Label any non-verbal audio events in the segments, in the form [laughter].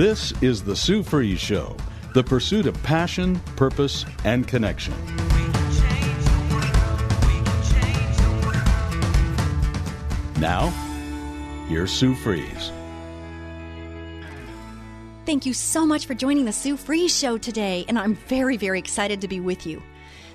This is the Sue Fries Show, the pursuit of passion, purpose, and connection. Now, here's Sue Fries. Thank you so much for joining the Sue Fries Show today, and I'm very, very excited to be with you.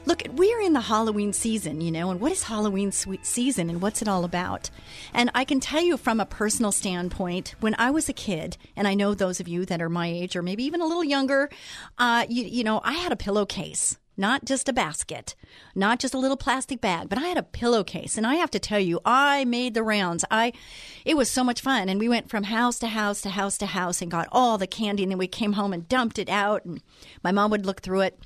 Look, we're in the Halloween season, you know, and what is Halloween season and what's it all about? And I can tell you from a personal standpoint, when I was a kid, and I know those of you that are my age or maybe even a little younger, uh, you, you know, I had a pillowcase not just a basket, not just a little plastic bag, but I had a pillowcase. And I have to tell you, I made the rounds. I, it was so much fun. And we went from house to house to house to house and got all the candy. And then we came home and dumped it out. And my mom would look through it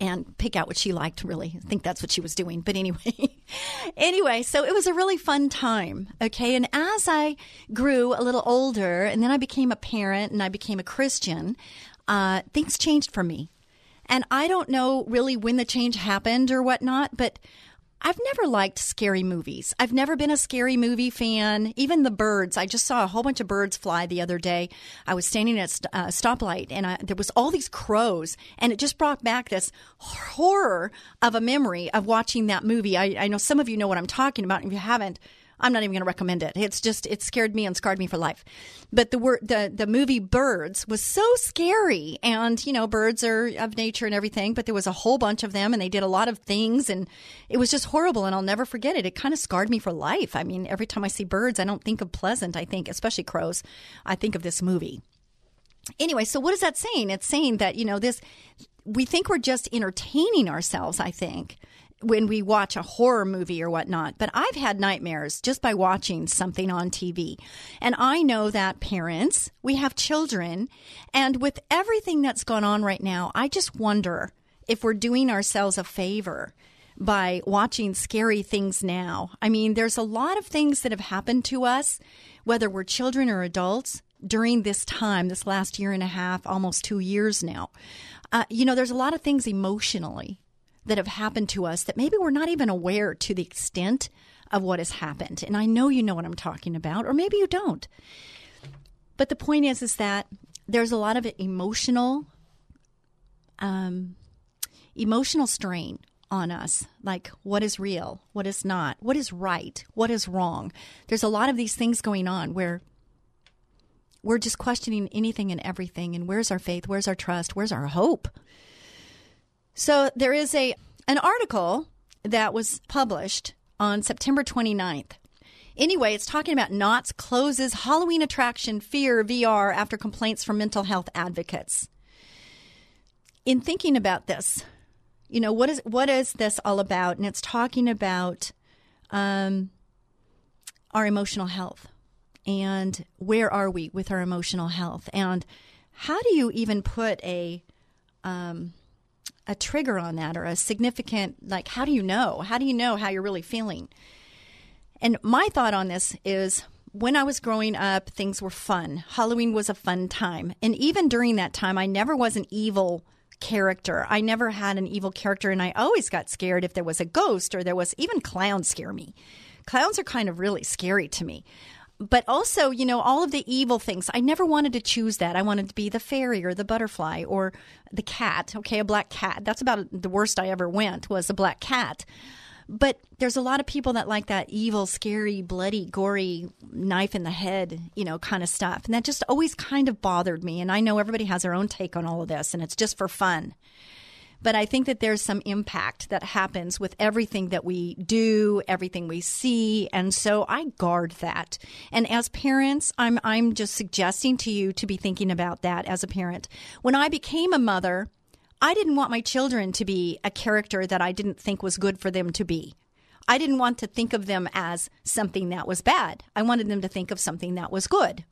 and pick out what she liked really. I think that's what she was doing. But anyway [laughs] anyway so it was a really fun time okay? And as i grew a little older and then i became a parent and i became a christian uh, things changed for me. And i don't know really when the change happened or whatnot but I've never liked scary movies. I've never been a scary movie fan. Even the birds. I just saw a whole bunch of birds fly the other day. I was standing at a uh, stoplight and I, there was all these crows, and it just brought back this horror of a memory of watching that movie. I, I know some of you know what I'm talking about. If you haven't, I'm not even going to recommend it. It's just it scared me and scarred me for life. But the word the the movie Birds was so scary, and you know birds are of nature and everything, but there was a whole bunch of them, and they did a lot of things, and it was just horrible, and I'll never forget it. It kind of scarred me for life. I mean, every time I see birds, I don't think of pleasant. I think, especially crows, I think of this movie. Anyway, so what is that saying? It's saying that you know this. We think we're just entertaining ourselves. I think when we watch a horror movie or whatnot, but I've had nightmares just by watching something on TV. And I know that parents, we have children, and with everything that's gone on right now, I just wonder if we're doing ourselves a favor by watching scary things now. I mean, there's a lot of things that have happened to us, whether we're children or adults, during this time, this last year and a half, almost two years now. Uh, you know, there's a lot of things emotionally that have happened to us that maybe we're not even aware to the extent of what has happened. And I know you know what I'm talking about, or maybe you don't. But the point is, is that there's a lot of emotional, um, emotional strain on us. Like what is real? What is not? What is right? What is wrong? There's a lot of these things going on where we're just questioning anything and everything. And where's our faith? Where's our trust? Where's our hope so there is a an article that was published on September 29th. Anyway, it's talking about Knott's closes Halloween attraction Fear VR after complaints from mental health advocates. In thinking about this, you know what is what is this all about? And it's talking about um, our emotional health and where are we with our emotional health and how do you even put a um, a trigger on that or a significant like how do you know how do you know how you're really feeling and my thought on this is when I was growing up, things were fun. Halloween was a fun time. And even during that time, I never was an evil character. I never had an evil character, and I always got scared if there was a ghost or there was even clowns scare me. Clowns are kind of really scary to me but also, you know, all of the evil things. I never wanted to choose that. I wanted to be the fairy or the butterfly or the cat. Okay, a black cat. That's about the worst I ever went was a black cat. But there's a lot of people that like that evil, scary, bloody, gory knife in the head, you know, kind of stuff. And that just always kind of bothered me. And I know everybody has their own take on all of this, and it's just for fun. But I think that there's some impact that happens with everything that we do, everything we see. And so I guard that. And as parents, I'm, I'm just suggesting to you to be thinking about that as a parent. When I became a mother, I didn't want my children to be a character that I didn't think was good for them to be. I didn't want to think of them as something that was bad. I wanted them to think of something that was good.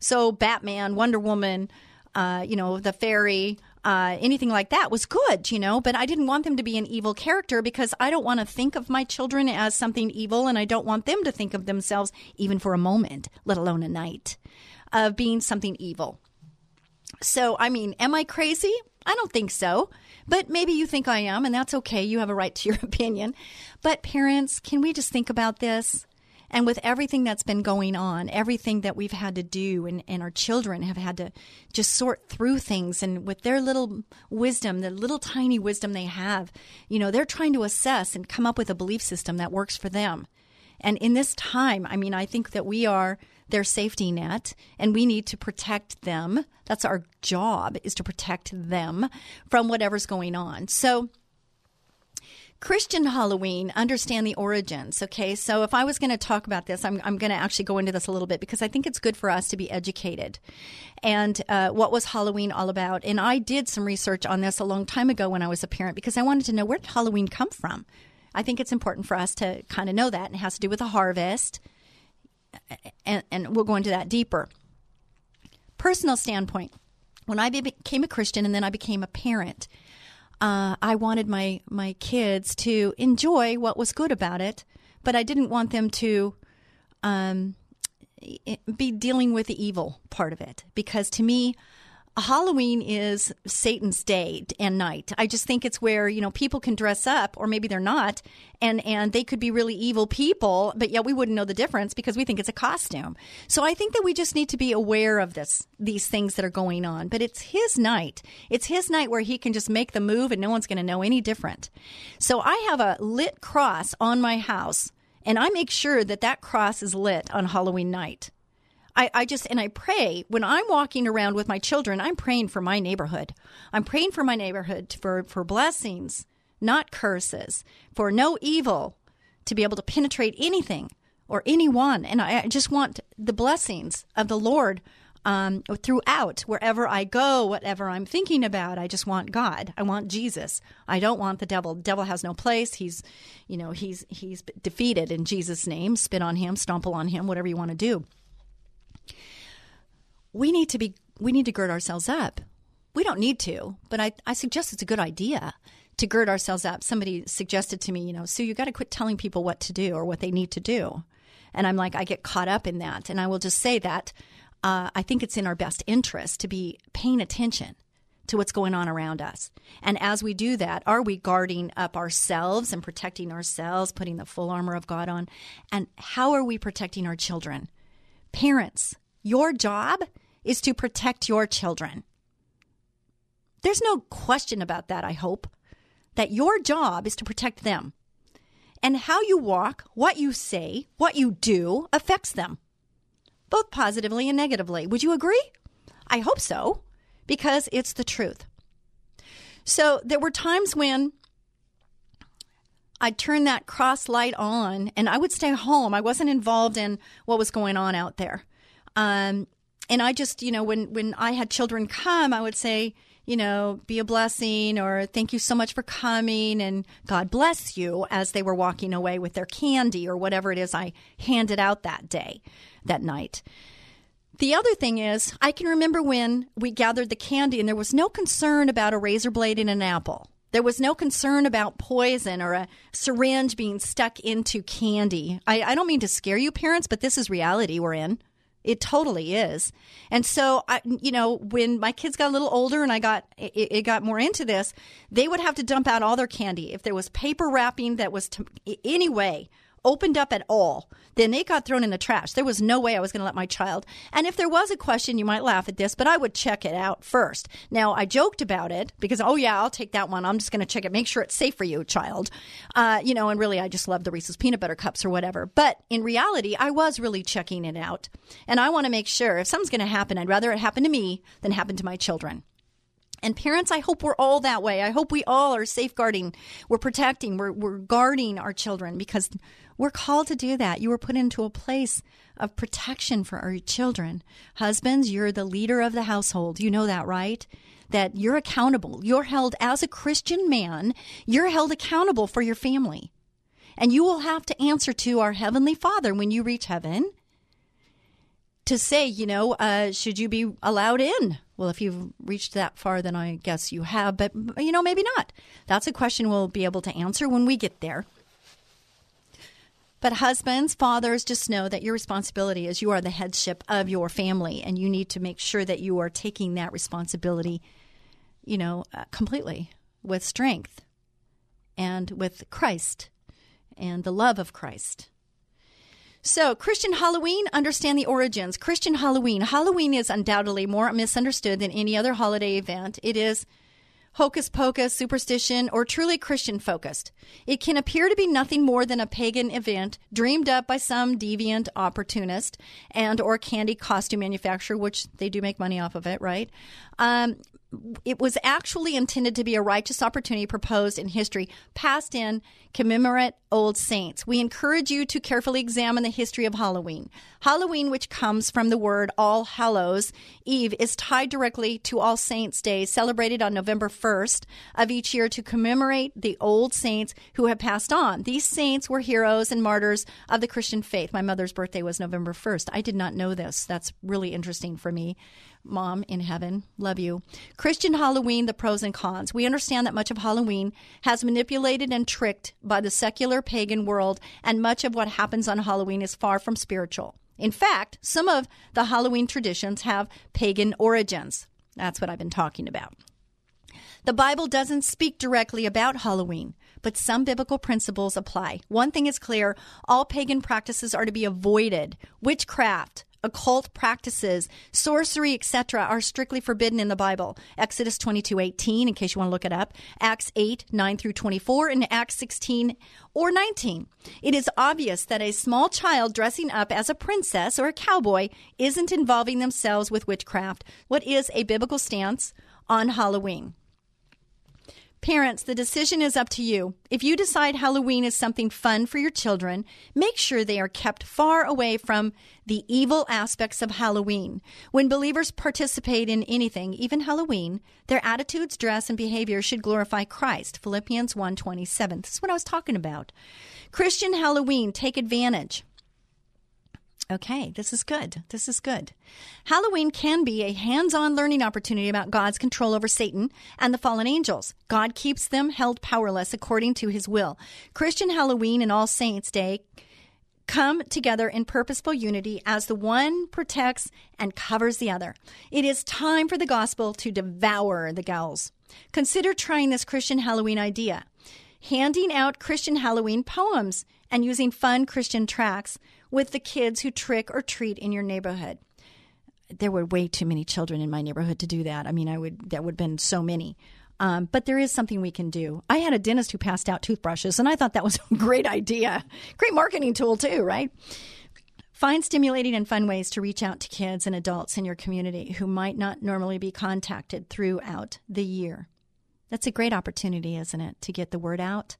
So Batman, Wonder Woman, uh, you know, the fairy, uh, anything like that was good, you know, but I didn't want them to be an evil character because I don't want to think of my children as something evil and I don't want them to think of themselves, even for a moment, let alone a night, of being something evil. So, I mean, am I crazy? I don't think so. But maybe you think I am, and that's okay. You have a right to your [laughs] opinion. But parents, can we just think about this? And with everything that's been going on, everything that we've had to do, and, and our children have had to just sort through things, and with their little wisdom, the little tiny wisdom they have, you know, they're trying to assess and come up with a belief system that works for them. And in this time, I mean, I think that we are their safety net and we need to protect them. That's our job is to protect them from whatever's going on. So, Christian Halloween, understand the origins. Okay, so if I was going to talk about this, I'm, I'm going to actually go into this a little bit because I think it's good for us to be educated. And uh, what was Halloween all about? And I did some research on this a long time ago when I was a parent because I wanted to know where did Halloween come from? I think it's important for us to kind of know that. And it has to do with the harvest. And, and we'll go into that deeper. Personal standpoint when I became a Christian and then I became a parent, uh, I wanted my my kids to enjoy what was good about it, but I didn't want them to um, be dealing with the evil part of it. Because to me Halloween is Satan's day and night. I just think it's where, you know, people can dress up or maybe they're not and and they could be really evil people, but yet we wouldn't know the difference because we think it's a costume. So I think that we just need to be aware of this these things that are going on. But it's his night. It's his night where he can just make the move and no one's going to know any different. So I have a lit cross on my house and I make sure that that cross is lit on Halloween night. I, I just, and I pray when I'm walking around with my children, I'm praying for my neighborhood. I'm praying for my neighborhood for, for blessings, not curses, for no evil to be able to penetrate anything or anyone. And I, I just want the blessings of the Lord um, throughout wherever I go, whatever I'm thinking about. I just want God. I want Jesus. I don't want the devil. The devil has no place. He's, you know, he's he's defeated in Jesus' name. Spit on him, stomple on him, whatever you want to do we need to be we need to gird ourselves up. We don't need to, but I, I suggest it's a good idea to gird ourselves up. Somebody suggested to me, you know, Sue, you got to quit telling people what to do or what they need to do. And I'm like, I get caught up in that. And I will just say that uh, I think it's in our best interest to be paying attention to what's going on around us. And as we do that, are we guarding up ourselves and protecting ourselves, putting the full armor of God on? And how are we protecting our children? Parents, your job is to protect your children. There's no question about that, I hope, that your job is to protect them. And how you walk, what you say, what you do affects them, both positively and negatively. Would you agree? I hope so, because it's the truth. So there were times when I'd turn that cross light on and I would stay home. I wasn't involved in what was going on out there. Um, and I just, you know, when, when I had children come, I would say, you know, be a blessing or thank you so much for coming and God bless you as they were walking away with their candy or whatever it is I handed out that day, that night. The other thing is, I can remember when we gathered the candy and there was no concern about a razor blade in an apple. There was no concern about poison or a syringe being stuck into candy. I, I don't mean to scare you, parents, but this is reality we're in. It totally is. And so, I, you know, when my kids got a little older and I got, it, it, got more into this, they would have to dump out all their candy. If there was paper wrapping that was to, anyway opened up at all, then they got thrown in the trash. There was no way I was going to let my child. And if there was a question, you might laugh at this, but I would check it out first. Now, I joked about it because, oh, yeah, I'll take that one. I'm just going to check it, make sure it's safe for you, child. Uh, you know, and really, I just love the Reese's peanut butter cups or whatever. But in reality, I was really checking it out. And I want to make sure if something's going to happen, I'd rather it happen to me than happen to my children. And parents, I hope we're all that way. I hope we all are safeguarding, we're protecting, we're, we're guarding our children because we're called to do that. You were put into a place of protection for our children. Husbands, you're the leader of the household. You know that, right? That you're accountable. You're held as a Christian man, you're held accountable for your family. And you will have to answer to our Heavenly Father when you reach heaven to say, you know, uh, should you be allowed in? Well, if you've reached that far, then I guess you have, but, you know, maybe not. That's a question we'll be able to answer when we get there. But husbands, fathers, just know that your responsibility is you are the headship of your family, and you need to make sure that you are taking that responsibility, you know, uh, completely with strength and with Christ and the love of Christ. So, Christian Halloween, understand the origins. Christian Halloween. Halloween is undoubtedly more misunderstood than any other holiday event. It is hocus pocus, superstition, or truly Christian focused. It can appear to be nothing more than a pagan event dreamed up by some deviant opportunist and or candy costume manufacturer, which they do make money off of it, right? Um, it was actually intended to be a righteous opportunity proposed in history, passed in commemorate old saints. We encourage you to carefully examine the history of Halloween. Halloween, which comes from the word All Hallows Eve, is tied directly to All Saints Day, celebrated on November 1st of each year to commemorate the old saints who have passed on. These saints were heroes and martyrs of the Christian faith. My mother's birthday was November 1st. I did not know this. That's really interesting for me. Mom in heaven, love you. Christian Halloween, the pros and cons. We understand that much of Halloween has manipulated and tricked by the secular pagan world, and much of what happens on Halloween is far from spiritual. In fact, some of the Halloween traditions have pagan origins. That's what I've been talking about. The Bible doesn't speak directly about Halloween, but some biblical principles apply. One thing is clear all pagan practices are to be avoided. Witchcraft, occult practices, sorcery, etc., are strictly forbidden in the Bible. Exodus 22 18, in case you want to look it up, Acts 8 9 through 24, and Acts 16 or 19. It is obvious that a small child dressing up as a princess or a cowboy isn't involving themselves with witchcraft. What is a biblical stance on Halloween? Parents, the decision is up to you. If you decide Halloween is something fun for your children, make sure they are kept far away from the evil aspects of Halloween. When believers participate in anything, even Halloween, their attitudes, dress, and behavior should glorify Christ. Philippians 1:27. This is what I was talking about. Christian Halloween, take advantage. Okay, this is good. This is good. Halloween can be a hands on learning opportunity about God's control over Satan and the fallen angels. God keeps them held powerless according to his will. Christian Halloween and All Saints' Day come together in purposeful unity as the one protects and covers the other. It is time for the gospel to devour the gals. Consider trying this Christian Halloween idea handing out Christian Halloween poems and using fun Christian tracks with the kids who trick or treat in your neighborhood. There were way too many children in my neighborhood to do that. I mean, I would that would have been so many. Um, but there is something we can do. I had a dentist who passed out toothbrushes, and I thought that was a [laughs] great idea. Great marketing tool, too, right? Find stimulating and fun ways to reach out to kids and adults in your community who might not normally be contacted throughout the year. That's a great opportunity, isn't it, to get the word out,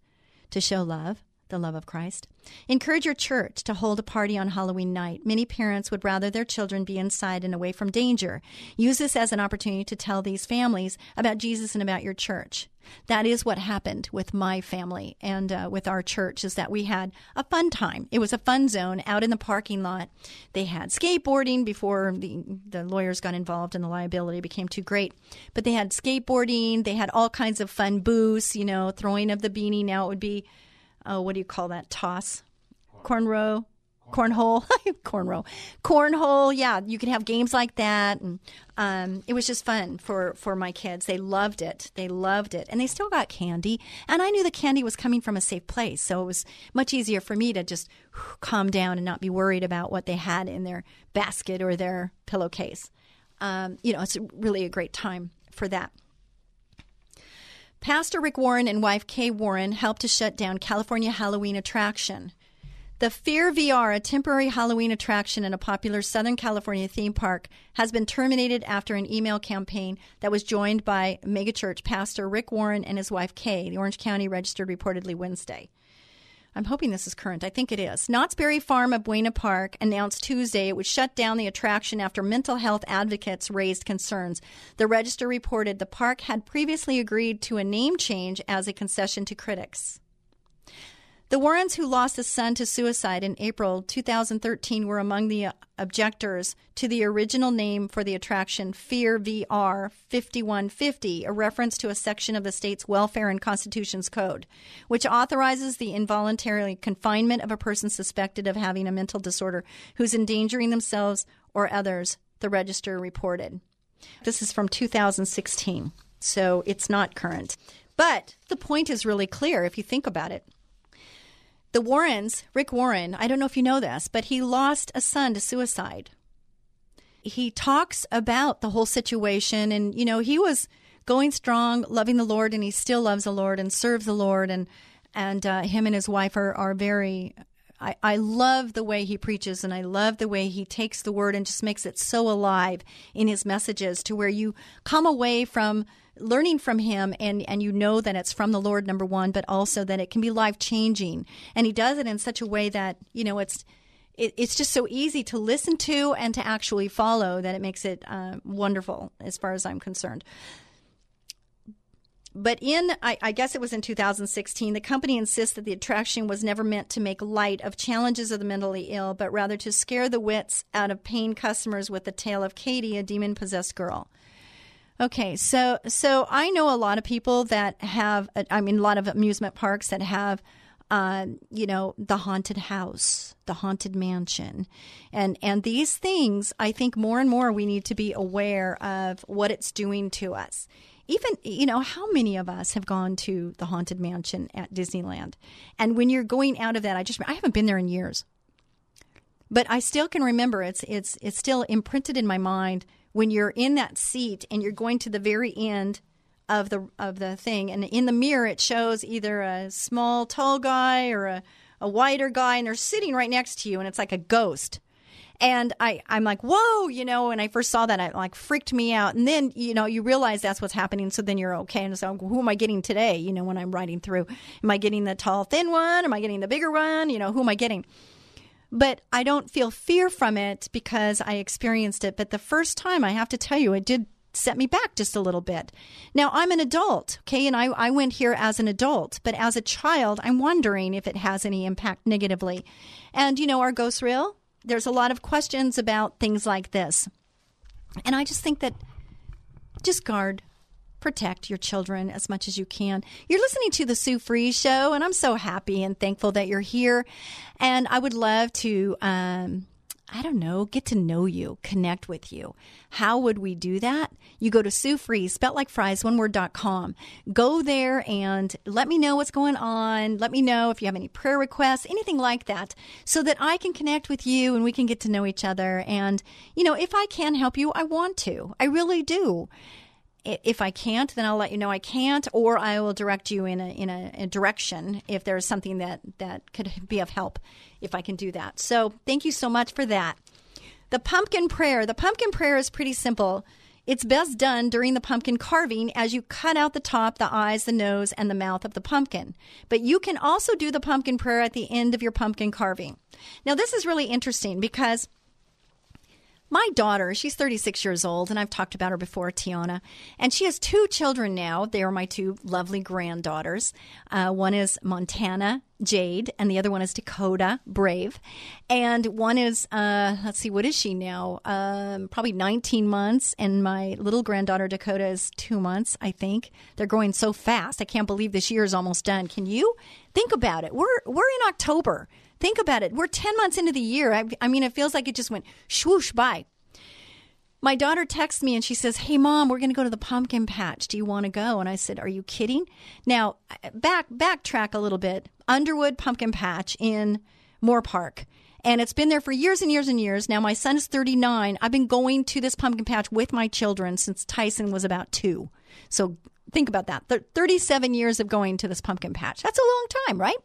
to show love, the love of Christ. Encourage your church to hold a party on Halloween night. Many parents would rather their children be inside and away from danger. Use this as an opportunity to tell these families about Jesus and about your church. That is what happened with my family and uh, with our church is that we had a fun time. It was a fun zone out in the parking lot. They had skateboarding before the, the lawyers got involved and the liability became too great. But they had skateboarding. They had all kinds of fun booths, you know, throwing of the beanie. Now it would be oh, what do you call that? Toss, cornrow, cornhole, [laughs] cornrow, cornhole. Yeah, you can have games like that, and um, it was just fun for for my kids. They loved it. They loved it, and they still got candy. And I knew the candy was coming from a safe place, so it was much easier for me to just [sighs] calm down and not be worried about what they had in their basket or their pillowcase. Um, you know, it's really a great time for that. Pastor Rick Warren and wife Kay Warren helped to shut down California Halloween attraction. The Fear VR, a temporary Halloween attraction in a popular Southern California theme park, has been terminated after an email campaign that was joined by megachurch pastor Rick Warren and his wife Kay, the Orange County Registered reportedly Wednesday. I'm hoping this is current. I think it is. Knott's Berry Farm of Buena Park announced Tuesday it would shut down the attraction after mental health advocates raised concerns. The Register reported the park had previously agreed to a name change as a concession to critics. The Warrens, who lost a son to suicide in April 2013, were among the objectors to the original name for the attraction, Fear VR 5150, a reference to a section of the state's Welfare and Institutions Code, which authorizes the involuntary confinement of a person suspected of having a mental disorder who's endangering themselves or others, the register reported. This is from 2016, so it's not current. But the point is really clear if you think about it. The Warrens, Rick Warren, I don't know if you know this, but he lost a son to suicide. He talks about the whole situation, and, you know, he was going strong, loving the Lord, and he still loves the Lord and serves the Lord. And, and uh, him and his wife are, are very I, I love the way he preaches and I love the way he takes the word and just makes it so alive in his messages to where you come away from learning from him and and you know that it's from the Lord number 1 but also that it can be life changing and he does it in such a way that you know it's it, it's just so easy to listen to and to actually follow that it makes it uh, wonderful as far as I'm concerned but in I, I, guess it was in 2016 the company insists that the attraction was never meant to make light of challenges of the mentally ill but rather to scare the wits out of paying customers with the tale of katie a demon possessed girl. Okay so so i know a lot of people that have i mean a lot of amusement parks that have uh, you know the haunted house the haunted mansion. And and these things i think more and more we need to be aware of what it's doing to us even you know how many of us have gone to the haunted mansion at disneyland? And when you're going out of that i just i haven't been there in years. But i still can remember it's it's it's still imprinted in my mind when you're in that seat and you're going to the very end of the of the thing. And in the mirror it shows either a small tall guy or a, a wider guy and they're sitting right next to you and it's like a ghost and I, I'm like, whoa, you know, when I first saw that, it like freaked me out. And then, you know, you realize that's what's happening. So then you're okay. And so who am I getting today? You know, when I'm riding through, am I getting the tall, thin one? Am I getting the bigger one? You know, who am I getting? But I don't feel fear from it because I experienced it. But the first time, I have to tell you, it did set me back just a little bit. Now, I'm an adult, okay, and I, I went here as an adult, but as a child, I'm wondering if it has any impact negatively. And, you know, our ghost reel, there's a lot of questions about things like this. And I just think that just guard, protect your children as much as you can. You're listening to the Sue Fries Show, and I'm so happy and thankful that you're here. And I would love to um, I don't know, get to know you, connect with you. How would we do that? You go to Sue Fries, spelt like fries, one word dot com. Go there and let me know what's going on. Let me know if you have any prayer requests, anything like that, so that I can connect with you and we can get to know each other. And, you know, if I can help you, I want to. I really do if I can't, then I'll let you know I can't, or I will direct you in a in a, a, direction if there's something that that could be of help if I can do that. So thank you so much for that. The pumpkin prayer. The pumpkin prayer is pretty simple. It's best done during the pumpkin carving as you cut out the top, the eyes, the nose, and the mouth of the pumpkin. But you can also do the pumpkin prayer at the end of your pumpkin carving. Now, this is really interesting because my daughter, she's 36 years old, and I've talked about her before, Tiana, and she has two children now. They are my two lovely granddaughters. Uh, one is Montana, Jade, and the other one is Dakota, Brave. And one is, uh, let's see, what is she now? Um, probably 19 months, and my little granddaughter, Dakota, is two months, I think. They're growing so fast. I can't believe this year is almost done. Can you? Think about it. We're, we're in October. Think about it. We're 10 months into the year. I, I mean, it feels like it just went swoosh by. My daughter texts me and she says, Hey, mom, we're going to go to the pumpkin patch. Do you want to go? And I said, Are you kidding? Now, back backtrack a little bit. Underwood Pumpkin Patch in Moorpark And it's been there for years and years and years. Now, my son is 39. I've been going to this pumpkin patch with my children since Tyson was about two. So think about that 37 years of going to this pumpkin patch. That's a long time, right?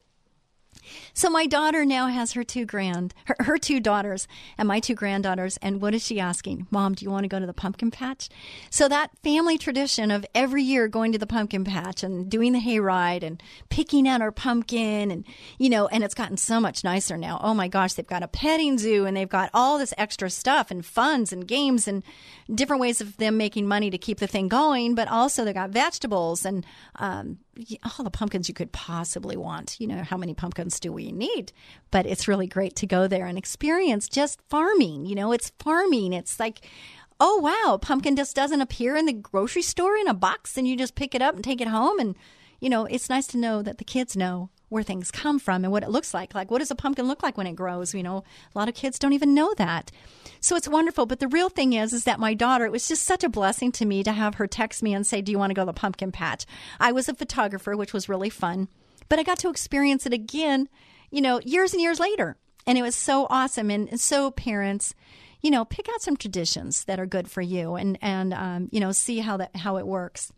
So my daughter now has her two grand, her, her two daughters and my two granddaughters. And what is she asking? Mom, do you want to go to the pumpkin patch? So that family tradition of every year going to the pumpkin patch and doing the hayride and picking out our pumpkin and, you know, and it's gotten so much nicer now. Oh my gosh, they've got a petting zoo and they've got all this extra stuff and funds and games and different ways of them making money to keep the thing going. But also they got vegetables and, um, all the pumpkins you could possibly want. You know, how many pumpkins do we need? But it's really great to go there and experience just farming. You know, it's farming. It's like, oh, wow, pumpkin just doesn't appear in the grocery store in a box and you just pick it up and take it home. And, you know, it's nice to know that the kids know where things come from and what it looks like. Like, what does a pumpkin look like when it grows? You know, a lot of kids don't even know that. So it's wonderful. But the real thing is, is that my daughter, it was just such a blessing to me to have her text me and say, Do you want to go to the pumpkin patch? I was a photographer, which was really fun, but I got to experience it again you know, years and years later. And it was so awesome. And so, parents, you know, pick out some traditions that are good for you and, and um, you know, see how, that, how it works.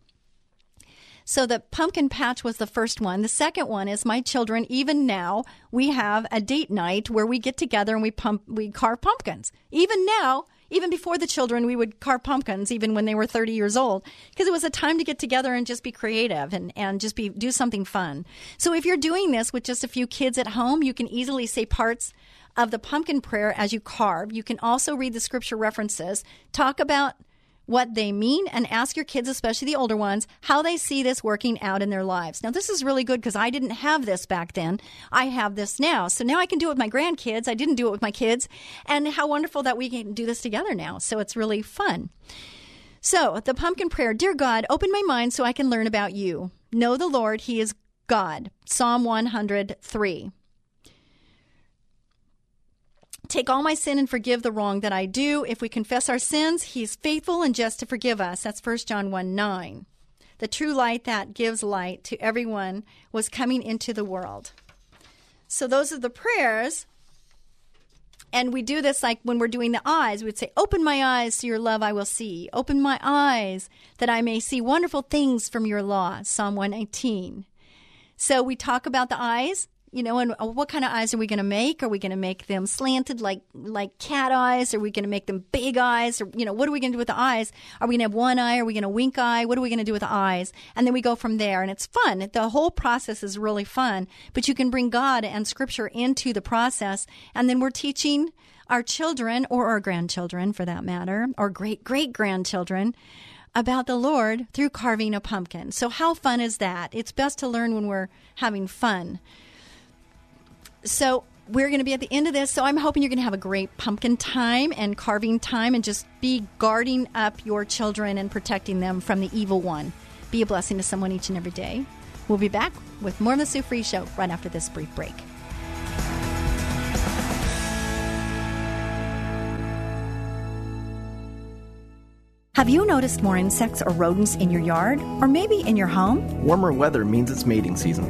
So the pumpkin patch was the first one. The second one is my children. Even now, we have a date night where we get together and we pump, we carve pumpkins. Even now, even before the children, we would carve pumpkins, even when they were 30 years old, because it was a time to get together and just be creative and, and just be do something fun. So if you're doing this with just a few kids at home, you can easily say parts of the pumpkin prayer as you carve. You can also read the scripture references, talk about what they mean and ask your kids, especially the older ones, how they see this working out in their lives. Now, this is really good because I didn't have this back then. I have this now. So now I can do it with my grandkids. I didn't do it with my kids. And how wonderful that we can do this together now. So it's really fun. So, the pumpkin prayer Dear God, open my mind so I can learn about you. Know the Lord, He is God. Psalm 103. Take all my sin and forgive the wrong that I do. If we confess our sins, he's faithful and just to forgive us. That's 1 John 1 9. The true light that gives light to everyone was coming into the world. So those are the prayers. And we do this like when we're doing the eyes. We'd say, Open my eyes to your love I will see. Open my eyes that I may see wonderful things from your law. Psalm 119. So we talk about the eyes you know, and uh, what kind of eyes are we going to make? Are we going to make them slanted like like cat eyes? Are we going to make them big eyes? Or you know, what are we going to do with the eyes? Are we going to have one eye? Are we going to wink eye? What are we going to do with the eyes? And then we go from there, and it's fun. The whole process is really fun. But you can bring God and Scripture into the process, and then we're teaching our children or our grandchildren, for that matter, or great great grandchildren about the Lord through carving a pumpkin. So, how fun is that? It's best to learn when we're having fun. So we're going to be at the end of this. So I'm hoping you're going to have a great pumpkin time and carving time and just be guarding up your children and protecting them from the evil one. Be a blessing to someone each and every day. We'll be back with more of the Sue Fries Show right after this brief break. Have you noticed more insects or rodents in your yard or maybe in your home? Warmer weather means it's mating season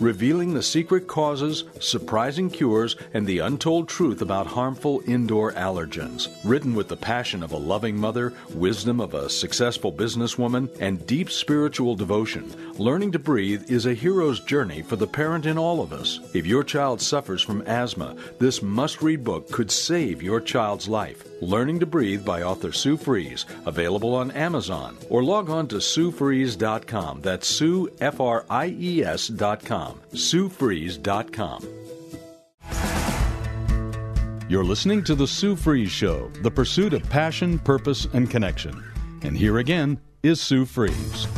revealing the secret causes, surprising cures, and the untold truth about harmful indoor allergens. Written with the passion of a loving mother, wisdom of a successful businesswoman, and deep spiritual devotion, Learning to Breathe is a hero's journey for the parent in all of us. If your child suffers from asthma, this must read book could save your child's life. Learning to Breathe by author Sue Fries, available on Amazon, or log on to SueFries.com. That's Sue, F R I E S.com. SueFries.com. You're listening to The Sue Fries Show, the pursuit of passion, purpose, and connection. And here again is Sue Fries.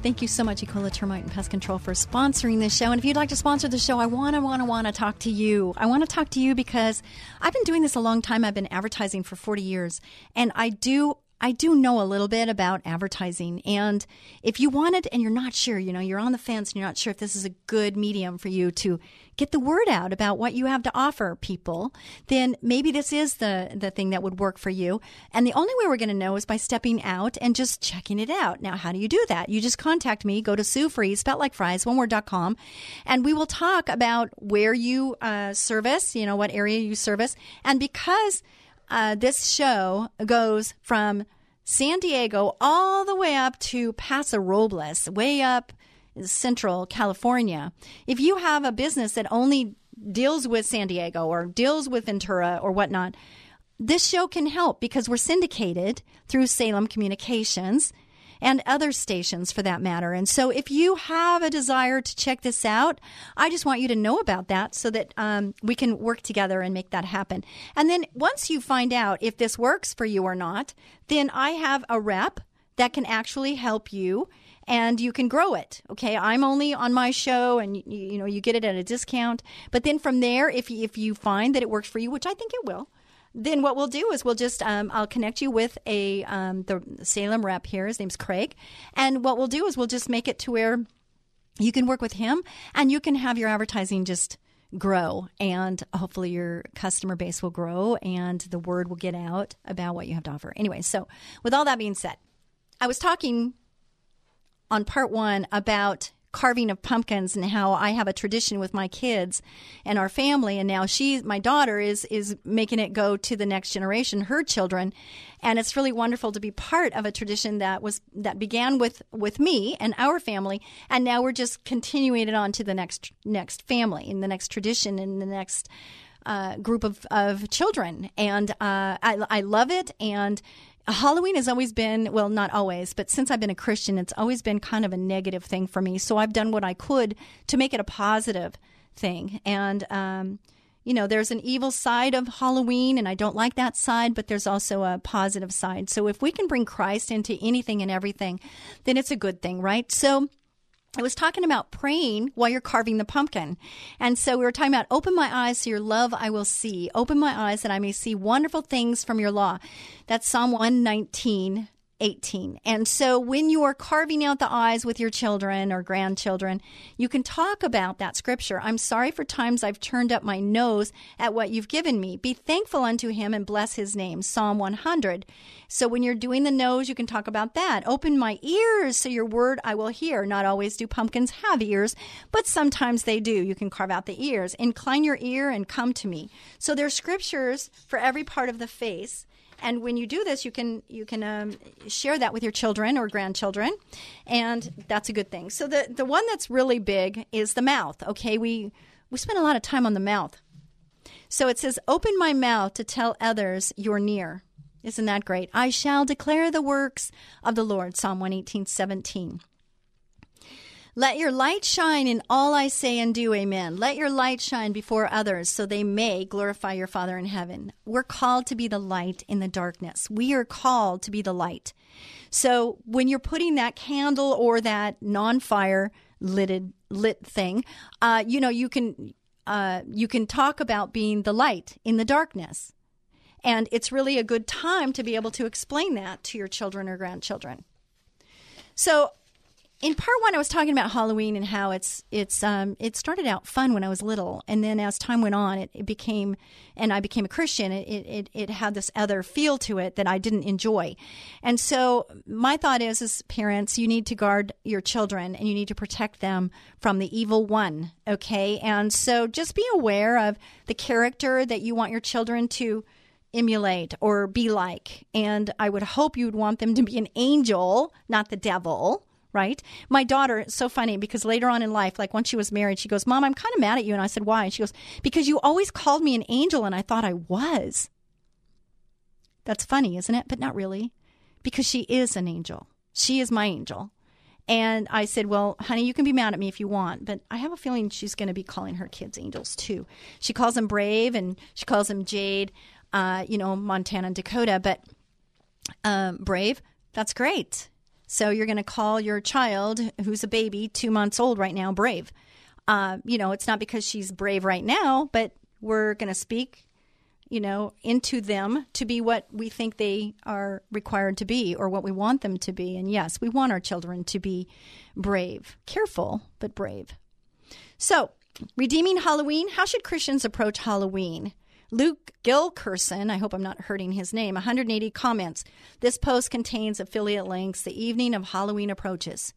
Thank you so much, Ecola Termite and Pest Control, for sponsoring this show. And if you'd like to sponsor the show, I want to, want to, want to talk to you. I want to talk to you because I've been doing this a long time. I've been advertising for 40 years, and I do I do know a little bit about advertising. And if you want it and you're not sure, you know, you're on the fence and you're not sure if this is a good medium for you to get the word out about what you have to offer people, then maybe this is the, the thing that would work for you. And the only way we're going to know is by stepping out and just checking it out. Now, how do you do that? You just contact me, go to Sue Fries, spelled like fries, one word.com, and we will talk about where you uh, service, you know, what area you service. And because uh, this show goes from San Diego all the way up to Paso Robles, way up central California. If you have a business that only deals with San Diego or deals with Ventura or whatnot, this show can help because we're syndicated through Salem Communications and other stations for that matter. And so if you have a desire to check this out, I just want you to know about that so that um, we can work together and make that happen. And then once you find out if this works for you or not, then I have a rep that can actually help you and you can grow it. Okay, I'm only on my show, and you, you, know you get it at a discount. But then from there, if if you find that it works for you, which I think it will, then what we'll do is we'll just um, I'll connect you with a um, the Salem rep here. His name's Craig, and what we'll do is we'll just make it to where you can work with him, and you can have your advertising just grow and hopefully your customer base will grow and the word will get out about what you have to offer. Anyway, so with all that being said, I was talking on part one about carving of pumpkins and how I have a tradition with my kids and our family. And now she my daughter is is making it go to the next generation her children. And it's really wonderful to be part of a tradition that was that began with with me and our family. And now we're just continuing it on to the next next family in the next tradition in the next uh, group of, of children. And uh, I, I love it. And Halloween has always been, well, not always, but since I've been a Christian, it's always been kind of a negative thing for me. So I've done what I could to make it a positive thing. And, um, you know, there's an evil side of Halloween, and I don't like that side, but there's also a positive side. So if we can bring Christ into anything and everything, then it's a good thing, right? So I was talking about praying while you're carving the pumpkin. And so we were talking about open my eyes so your love I will see. Open my eyes that I may see wonderful things from your law. That's Psalm 119, 18. And so when you are carving out the eyes with your children or grandchildren, you can talk about that scripture. I'm sorry for times I've turned up my nose at what you've given me. Be thankful unto him and bless his name. Psalm 100. So when you're doing the nose, you can talk about that. Open my ears so your word I will hear. Not always do pumpkins have ears, but sometimes they do. You can carve out the ears. Incline your ear and come to me. So there's scriptures for every part of the face and when you do this, you can you can um, share that with your children or grandchildren, and that's a good thing. So the the one that's really big is the mouth. Okay, we we spend a lot of time on the mouth. So it says, "Open my mouth to tell others you're near." Isn't that great? I shall declare the works of the Lord. Psalm one eighteen seventeen. Let your light shine in all I say and do. Amen. Let your light shine before others so they may glorify your Father in heaven. We're called to be the light in the darkness. We are called to be the light. So when you're putting that candle or that non-fire lidded lit thing, uh, you know you can uh, you can talk about being the light in the darkness, and it's really a good time to be able to explain that to your children or grandchildren. So in part one, I was talking about Halloween and how it's it's um, it started out fun when I was little, and then as time went on, it, it became, and I became a Christian. It, it it had this other feel to it that I didn't enjoy, and so my thought is, as parents, you need to guard your children and you need to protect them from the evil one. Okay, and so just be aware of the character that you want your children to emulate or be like, and I would hope you would want them to be an angel, not the devil right? My daughter, so funny because later on in life, like once she was married, she goes, Mom, I'm kind of mad at you. And I said, Why? And she goes, Because you always called me an angel and I thought I was. That's funny, isn't it? But not really, because she is an angel. She is my angel. And I said, Well, honey, you can be mad at me if you want, but I have a feeling she's going to be calling her kids angels too. She calls them Brave and she calls them Jade, uh, you know, Montana and Dakota, but um, Brave, that's great so you're going to call your child, who's a baby, two months old right now, brave. Uh, you know, it's not because she's brave right now, but we're going to speak you know, into them to be what we think they are required to be or what we want them to be. And yes, we want our children to be brave, careful, but brave. So, redeeming Halloween, how should Christians approach Halloween? Luke Gilkerson, I hope I'm not hurting his name, 180 comments. This post contains affiliate links. The evening of Halloween approaches.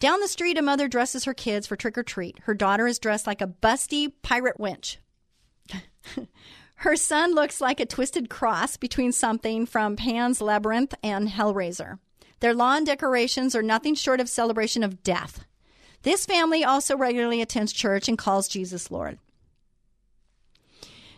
Down the street, a mother dresses her kids for trick or treat. Her daughter is dressed like a busty pirate winch. [laughs] her son looks like a twisted cross between something from Pan's Labyrinth and Hellraiser. Their lawn decorations are nothing short of celebration of death. This family also regularly attends church and calls Jesus Lord.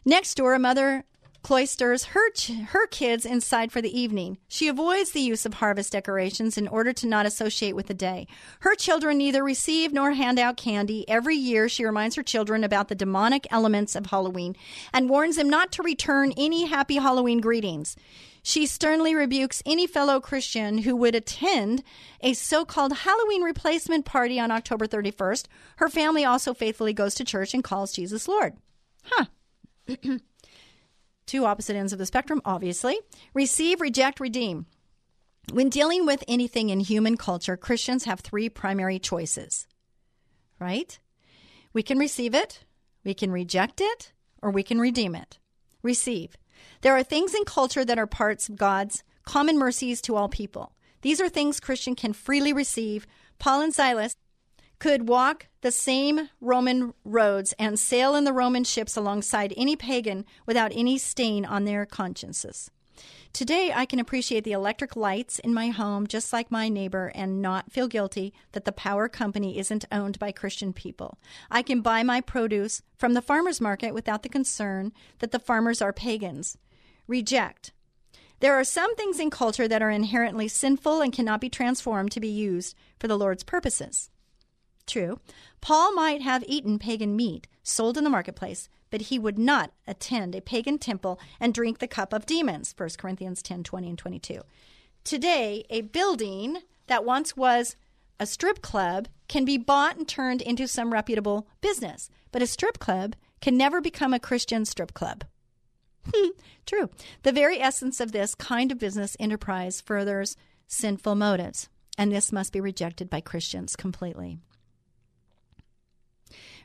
Next door, a mother cloisters her, ch- her kids inside for the evening. She avoids the use of harvest decorations in order to not associate with the day. Her children neither receive nor hand out candy. Every year, she reminds her children about the demonic elements of Halloween and warns them not to return any happy Halloween greetings. She sternly rebukes any fellow Christian who would attend a so called Halloween replacement party on October 31st. Her family also faithfully goes to church and calls Jesus Lord. Huh. [clears throat] Two opposite ends of the spectrum, obviously. Receive, reject, redeem. When dealing with anything in human culture, Christians have three primary choices, right? We can receive it, we can reject it, or we can redeem it. Receive. There are things in culture that are parts of God's common mercies to all people. These are things Christian can freely receive. Paul and Silas could walk the same Roman roads and sail in the Roman ships alongside any pagan without any stain on their consciences. Today, I can appreciate the electric lights in my home just like my neighbor and not feel guilty that the power company isn't owned by Christian people. I can buy my produce from the farmer's market without the concern that the farmers are pagans. Reject. There are some things in culture that are inherently sinful and cannot be transformed to be used for the Lord's purposes. True, Paul might have eaten pagan meat sold in the marketplace, but he would not attend a pagan temple and drink the cup of demons. 1 Corinthians 10 20 and 22. Today, a building that once was a strip club can be bought and turned into some reputable business, but a strip club can never become a Christian strip club. [laughs] True. The very essence of this kind of business enterprise furthers sinful motives, and this must be rejected by Christians completely.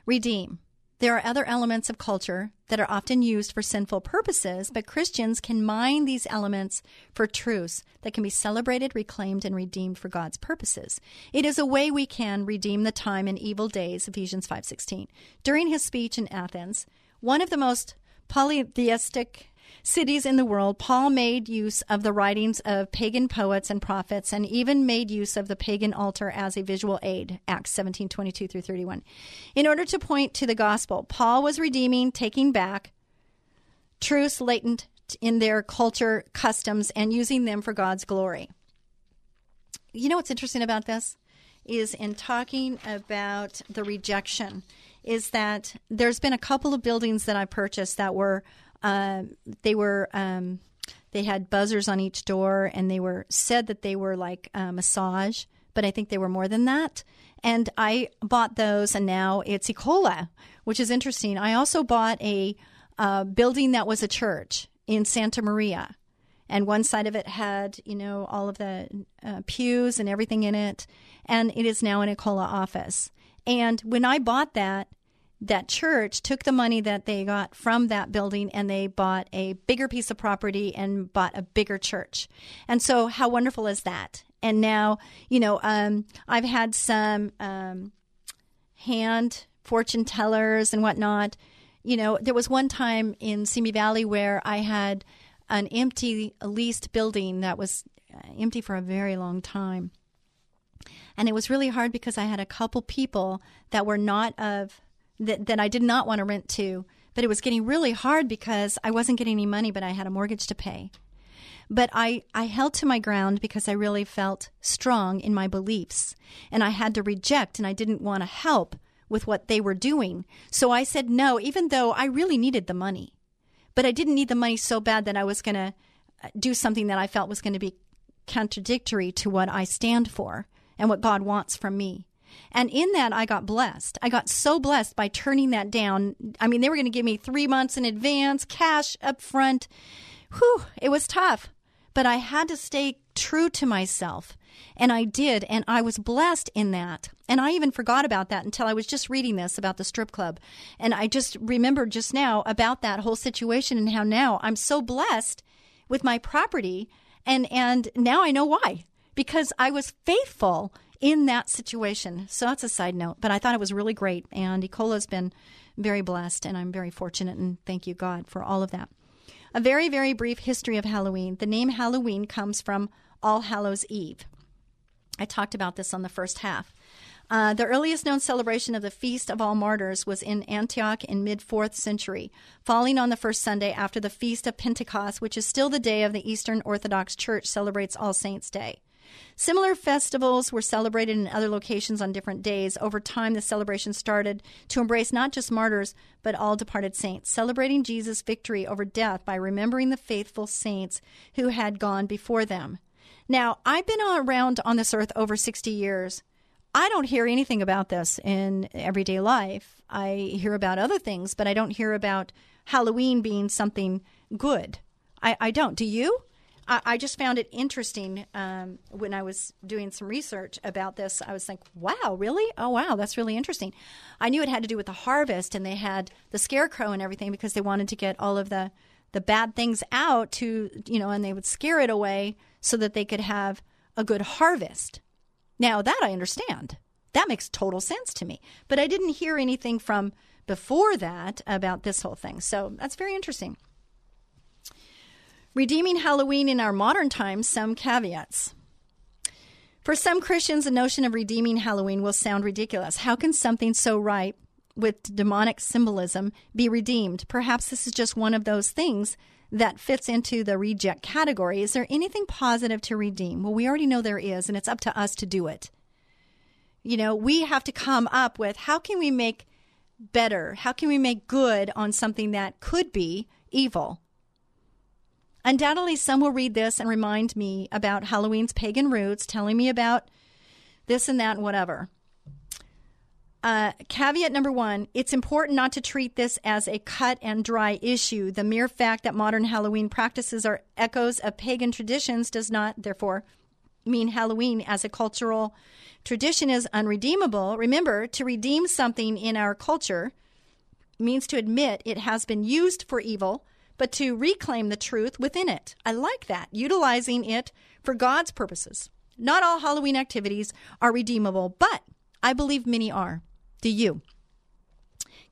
Redeem. There are other elements of culture that are often used for sinful purposes, but Christians can mine these elements for truths that can be celebrated, reclaimed, and redeemed for God's purposes. It is a way we can redeem the time in evil days, Ephesians 5:16. During his speech in Athens, one of the most polytheistic cities in the world, Paul made use of the writings of pagan poets and prophets and even made use of the pagan altar as a visual aid, Acts 17 22 through 31. In order to point to the gospel, Paul was redeeming, taking back truths latent in their culture, customs, and using them for God's glory. You know what's interesting about this? Is in talking about the rejection, is that there's been a couple of buildings that I purchased that were uh, they were um, they had buzzers on each door, and they were said that they were like a massage, but I think they were more than that. And I bought those, and now it's Ecola, which is interesting. I also bought a uh, building that was a church in Santa Maria, and one side of it had you know all of the uh, pews and everything in it, and it is now an Ecola office. And when I bought that, that church took the money that they got from that building and they bought a bigger piece of property and bought a bigger church. And so, how wonderful is that? And now, you know, um, I've had some um, hand fortune tellers and whatnot. You know, there was one time in Simi Valley where I had an empty leased building that was uh, empty for a very long time. And it was really hard because I had a couple people that were not of that, that I did not want to rent to, but it was getting really hard because I wasn't getting any money, but I had a mortgage to pay. But I, I held to my ground because I really felt strong in my beliefs and I had to reject and I didn't want to help with what they were doing. So I said no, even though I really needed the money. But I didn't need the money so bad that I was going to uh, do something that I felt was going to be contradictory to what I stand for and what God wants from me. And in that, I got blessed. I got so blessed by turning that down. I mean, they were going to give me three months in advance, cash up front. Whew, it was tough. But I had to stay true to myself. And I did. And I was blessed in that. And I even forgot about that until I was just reading this about the strip club. And I just remembered just now about that whole situation and how now I'm so blessed with my property. And, and now I know why. Because I was faithful in that situation. So that's a side note, but I thought it was really great. And Ecola's been very blessed, and I'm very fortunate, and thank you, God, for all of that. A very, very brief history of Halloween. The name Halloween comes from All Hallows Eve. I talked about this on the first half. Uh, the earliest known celebration of the Feast of All Martyrs was in Antioch in mid 4th century, falling on the first Sunday after the Feast of Pentecost, which is still the day of the Eastern Orthodox Church celebrates All Saints' Day. Similar festivals were celebrated in other locations on different days. Over time, the celebration started to embrace not just martyrs, but all departed saints, celebrating Jesus' victory over death by remembering the faithful saints who had gone before them. Now, I've been around on this earth over 60 years. I don't hear anything about this in everyday life. I hear about other things, but I don't hear about Halloween being something good. I, I don't. Do you? I, I just found it interesting um, when I was doing some research about this. I was like, wow, really? Oh, wow, that's really interesting. I knew it had to do with the harvest, and they had the scarecrow and everything because they wanted to get all of the the bad things out to you know, and they would scare it away so that they could have a good harvest. Now that I understand. That makes total sense to me. But I didn't hear anything from before that about this whole thing. So that's very interesting. Redeeming Halloween in our modern times, some caveats. For some Christians, the notion of redeeming Halloween will sound ridiculous. How can something so ripe with demonic symbolism be redeemed? Perhaps this is just one of those things that fits into the reject category. Is there anything positive to redeem? Well, we already know there is, and it's up to us to do it. You know, we have to come up with how can we make better? How can we make good on something that could be evil? Undoubtedly, some will read this and remind me about Halloween's pagan roots, telling me about this and that and whatever. Uh, caveat number one it's important not to treat this as a cut and dry issue. The mere fact that modern Halloween practices are echoes of pagan traditions does not, therefore, mean Halloween as a cultural tradition is unredeemable. Remember, to redeem something in our culture means to admit it has been used for evil but to reclaim the truth within it. I like that, utilizing it for God's purposes. Not all Halloween activities are redeemable, but I believe many are. Do you?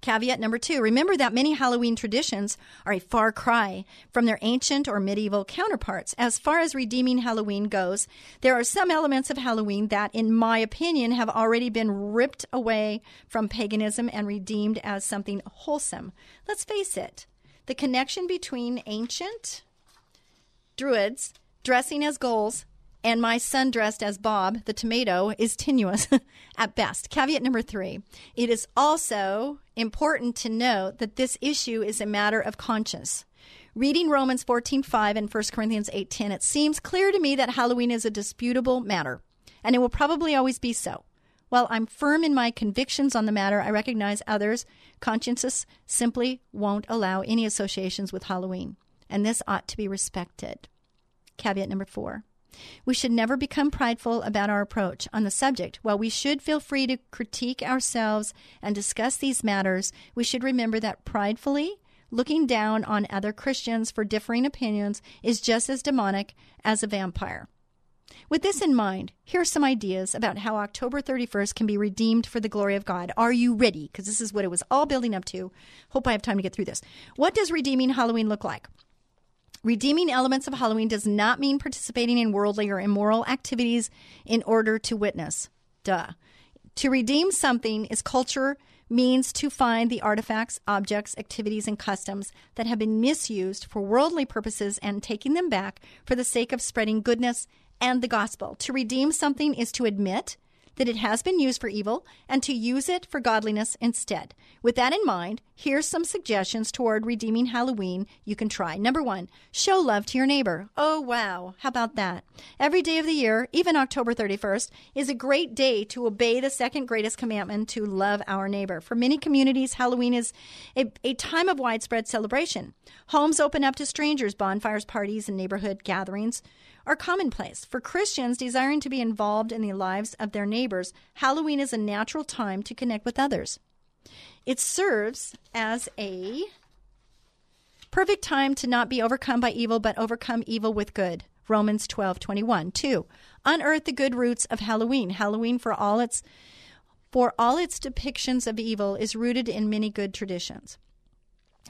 Caveat number two remember that many Halloween traditions are a far cry from their ancient or medieval counterparts. As far as redeeming Halloween goes, there are some elements of Halloween that, in my opinion, have already been ripped away from paganism and redeemed as something wholesome. Let's face it, the connection between ancient druids dressing as ghouls and my son dressed as Bob the tomato is tenuous [laughs] at best. Caveat number three it is also important to note that this issue is a matter of conscience. Reading Romans 14:5 and 1 Corinthians 8:10, it seems clear to me that Halloween is a disputable matter, and it will probably always be so. While I'm firm in my convictions on the matter, I recognize others' consciences simply won't allow any associations with Halloween, and this ought to be respected. Caveat number four. We should never become prideful about our approach on the subject. While we should feel free to critique ourselves and discuss these matters, we should remember that pridefully looking down on other Christians for differing opinions is just as demonic as a vampire. With this in mind, here are some ideas about how October 31st can be redeemed for the glory of God. Are you ready? Because this is what it was all building up to. Hope I have time to get through this. What does redeeming Halloween look like? Redeeming elements of Halloween does not mean participating in worldly or immoral activities in order to witness. Duh. To redeem something is culture means to find the artifacts, objects, activities, and customs that have been misused for worldly purposes and taking them back for the sake of spreading goodness and the gospel. To redeem something is to admit that it has been used for evil and to use it for godliness instead. With that in mind, here's some suggestions toward redeeming Halloween you can try. Number one, show love to your neighbor. Oh, wow. How about that? Every day of the year, even October 31st, is a great day to obey the second greatest commandment to love our neighbor. For many communities, Halloween is a, a time of widespread celebration. Homes open up to strangers, bonfires, parties, and neighborhood gatherings are commonplace. For Christians desiring to be involved in the lives of their neighbors, Halloween is a natural time to connect with others. It serves as a perfect time to not be overcome by evil, but overcome evil with good. Romans 12, 21. Two, unearth the good roots of Halloween. Halloween, for all its for all its depictions of evil, is rooted in many good traditions.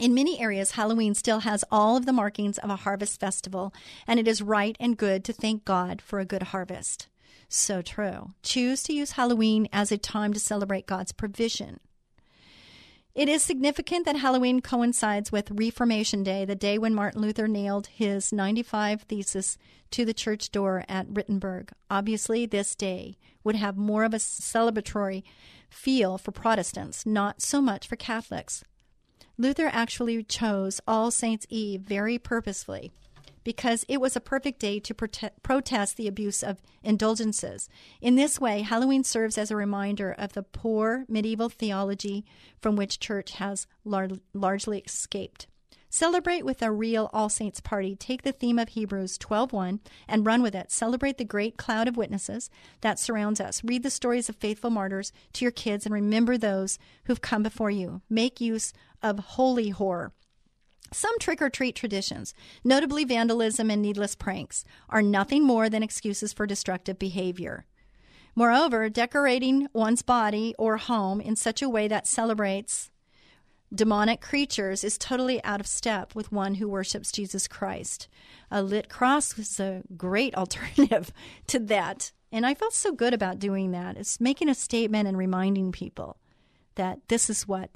In many areas, Halloween still has all of the markings of a harvest festival, and it is right and good to thank God for a good harvest. So true. Choose to use Halloween as a time to celebrate God's provision. It is significant that Halloween coincides with Reformation Day, the day when Martin Luther nailed his 95 Thesis to the church door at Wittenberg. Obviously, this day would have more of a celebratory feel for Protestants, not so much for Catholics. Luther actually chose All Saints' Eve very purposefully because it was a perfect day to prote- protest the abuse of indulgences. In this way, Halloween serves as a reminder of the poor medieval theology from which church has lar- largely escaped. Celebrate with a real All Saints party. Take the theme of Hebrews 12:1 and run with it. Celebrate the great cloud of witnesses that surrounds us. Read the stories of faithful martyrs to your kids and remember those who've come before you. Make use of holy horror. Some trick or treat traditions, notably vandalism and needless pranks, are nothing more than excuses for destructive behavior. Moreover, decorating one's body or home in such a way that celebrates demonic creatures is totally out of step with one who worships Jesus Christ. A lit cross was a great [laughs] alternative to that. And I felt so good about doing that. It's making a statement and reminding people that this is what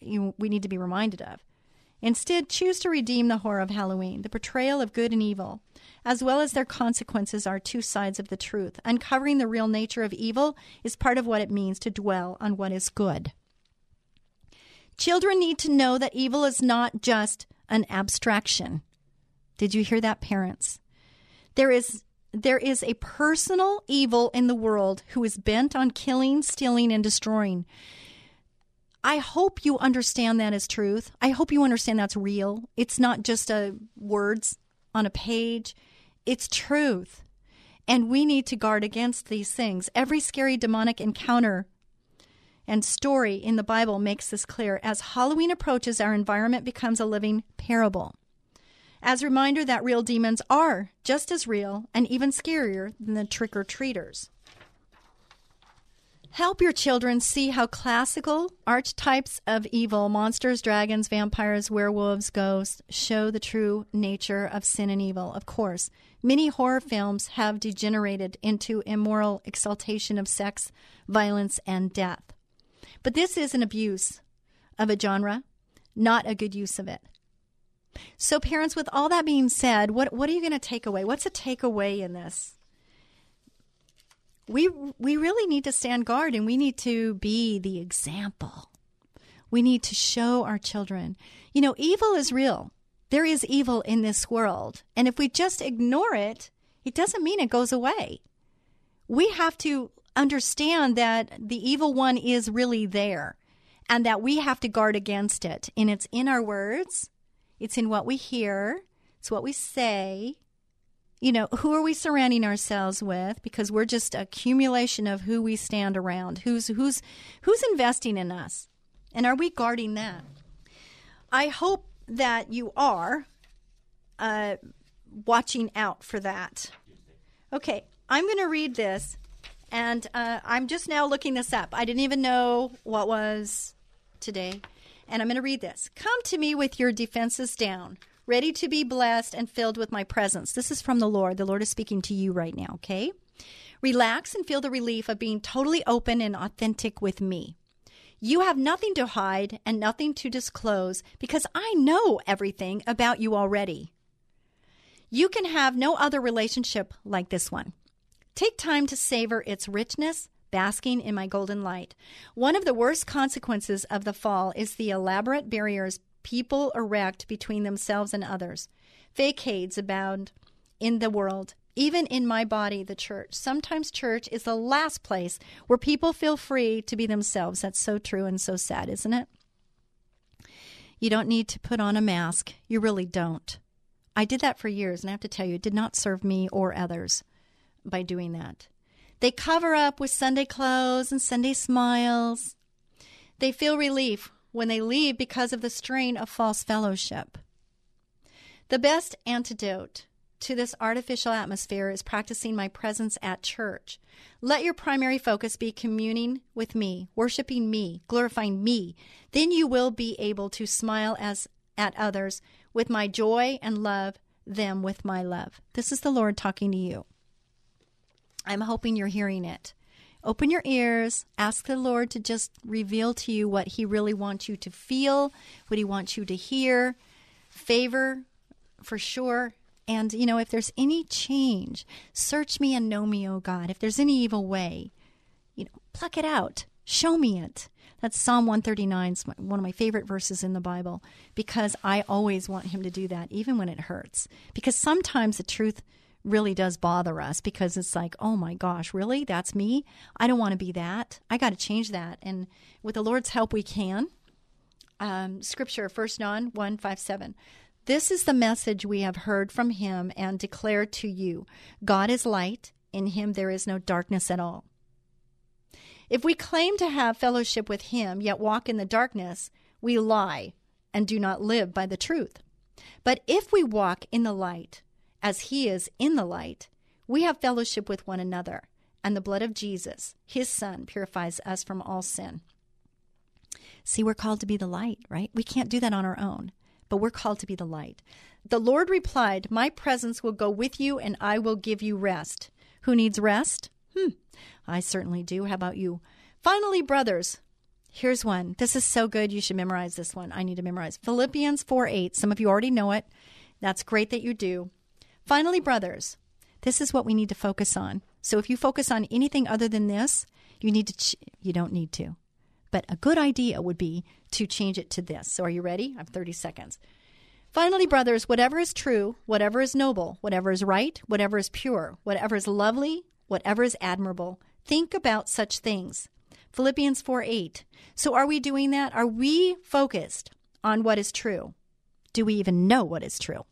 you, we need to be reminded of. Instead, choose to redeem the horror of Halloween. The portrayal of good and evil, as well as their consequences, are two sides of the truth. Uncovering the real nature of evil is part of what it means to dwell on what is good. Children need to know that evil is not just an abstraction. Did you hear that, parents? There is there is a personal evil in the world who is bent on killing, stealing, and destroying. I hope you understand that as truth. I hope you understand that's real. It's not just a words on a page. It's truth. And we need to guard against these things. Every scary demonic encounter and story in the Bible makes this clear. As Halloween approaches, our environment becomes a living parable. As a reminder that real demons are just as real and even scarier than the trick or treaters. Help your children see how classical archetypes of evil, monsters, dragons, vampires, werewolves, ghosts, show the true nature of sin and evil. Of course, many horror films have degenerated into immoral exaltation of sex, violence, and death. But this is an abuse of a genre, not a good use of it. So, parents, with all that being said, what, what are you going to take away? What's a takeaway in this? We, we really need to stand guard and we need to be the example. We need to show our children. You know, evil is real. There is evil in this world. And if we just ignore it, it doesn't mean it goes away. We have to understand that the evil one is really there and that we have to guard against it. And it's in our words, it's in what we hear, it's what we say. You know, who are we surrounding ourselves with? Because we're just accumulation of who we stand around. Who's who's who's investing in us? And are we guarding that? I hope that you are uh, watching out for that. Okay, I'm going to read this and uh, I'm just now looking this up. I didn't even know what was today. And I'm going to read this. Come to me with your defenses down, ready to be blessed and filled with my presence. This is from the Lord. The Lord is speaking to you right now, okay? Relax and feel the relief of being totally open and authentic with me. You have nothing to hide and nothing to disclose because I know everything about you already. You can have no other relationship like this one. Take time to savor its richness, basking in my golden light. One of the worst consequences of the fall is the elaborate barriers people erect between themselves and others. Facades abound in the world, even in my body, the church. Sometimes church is the last place where people feel free to be themselves. That's so true and so sad, isn't it? You don't need to put on a mask. You really don't. I did that for years, and I have to tell you, it did not serve me or others by doing that. They cover up with Sunday clothes and Sunday smiles. They feel relief when they leave because of the strain of false fellowship. The best antidote to this artificial atmosphere is practicing my presence at church. Let your primary focus be communing with me, worshiping me, glorifying me. Then you will be able to smile as at others with my joy and love them with my love. This is the Lord talking to you. I'm hoping you're hearing it. Open your ears, ask the Lord to just reveal to you what He really wants you to feel, what He wants you to hear. Favor, for sure. And, you know, if there's any change, search me and know me, O God. If there's any evil way, you know, pluck it out. Show me it. That's Psalm 139, it's one of my favorite verses in the Bible, because I always want Him to do that, even when it hurts. Because sometimes the truth really does bother us because it's like, oh my gosh, really? That's me? I don't want to be that. I got to change that. And with the Lord's help, we can. Um, scripture, 1 John 1 5 7. This is the message we have heard from him and declare to you God is light, in him there is no darkness at all. If we claim to have fellowship with him, yet walk in the darkness, we lie and do not live by the truth. But if we walk in the light, as he is in the light, we have fellowship with one another, and the blood of Jesus, his Son, purifies us from all sin. See, we're called to be the light, right? We can't do that on our own, but we're called to be the light. The Lord replied, My presence will go with you, and I will give you rest. Who needs rest? Hmm, I certainly do. How about you? Finally, brothers, here's one. This is so good. You should memorize this one. I need to memorize Philippians 4 8. Some of you already know it. That's great that you do. Finally, brothers, this is what we need to focus on. So if you focus on anything other than this, you need to ch- you don't need to. But a good idea would be to change it to this. So are you ready? I have 30 seconds. Finally, brothers, whatever is true, whatever is noble, whatever is right, whatever is pure, whatever is lovely, whatever is admirable, think about such things. Philippians 4 8. So are we doing that? Are we focused on what is true? Do we even know what is true?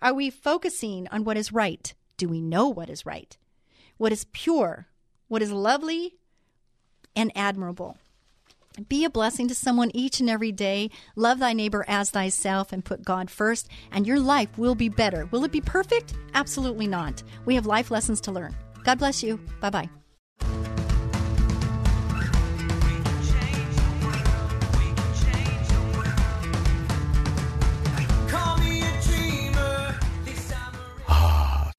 Are we focusing on what is right? Do we know what is right? What is pure? What is lovely and admirable? Be a blessing to someone each and every day. Love thy neighbor as thyself and put God first, and your life will be better. Will it be perfect? Absolutely not. We have life lessons to learn. God bless you. Bye bye.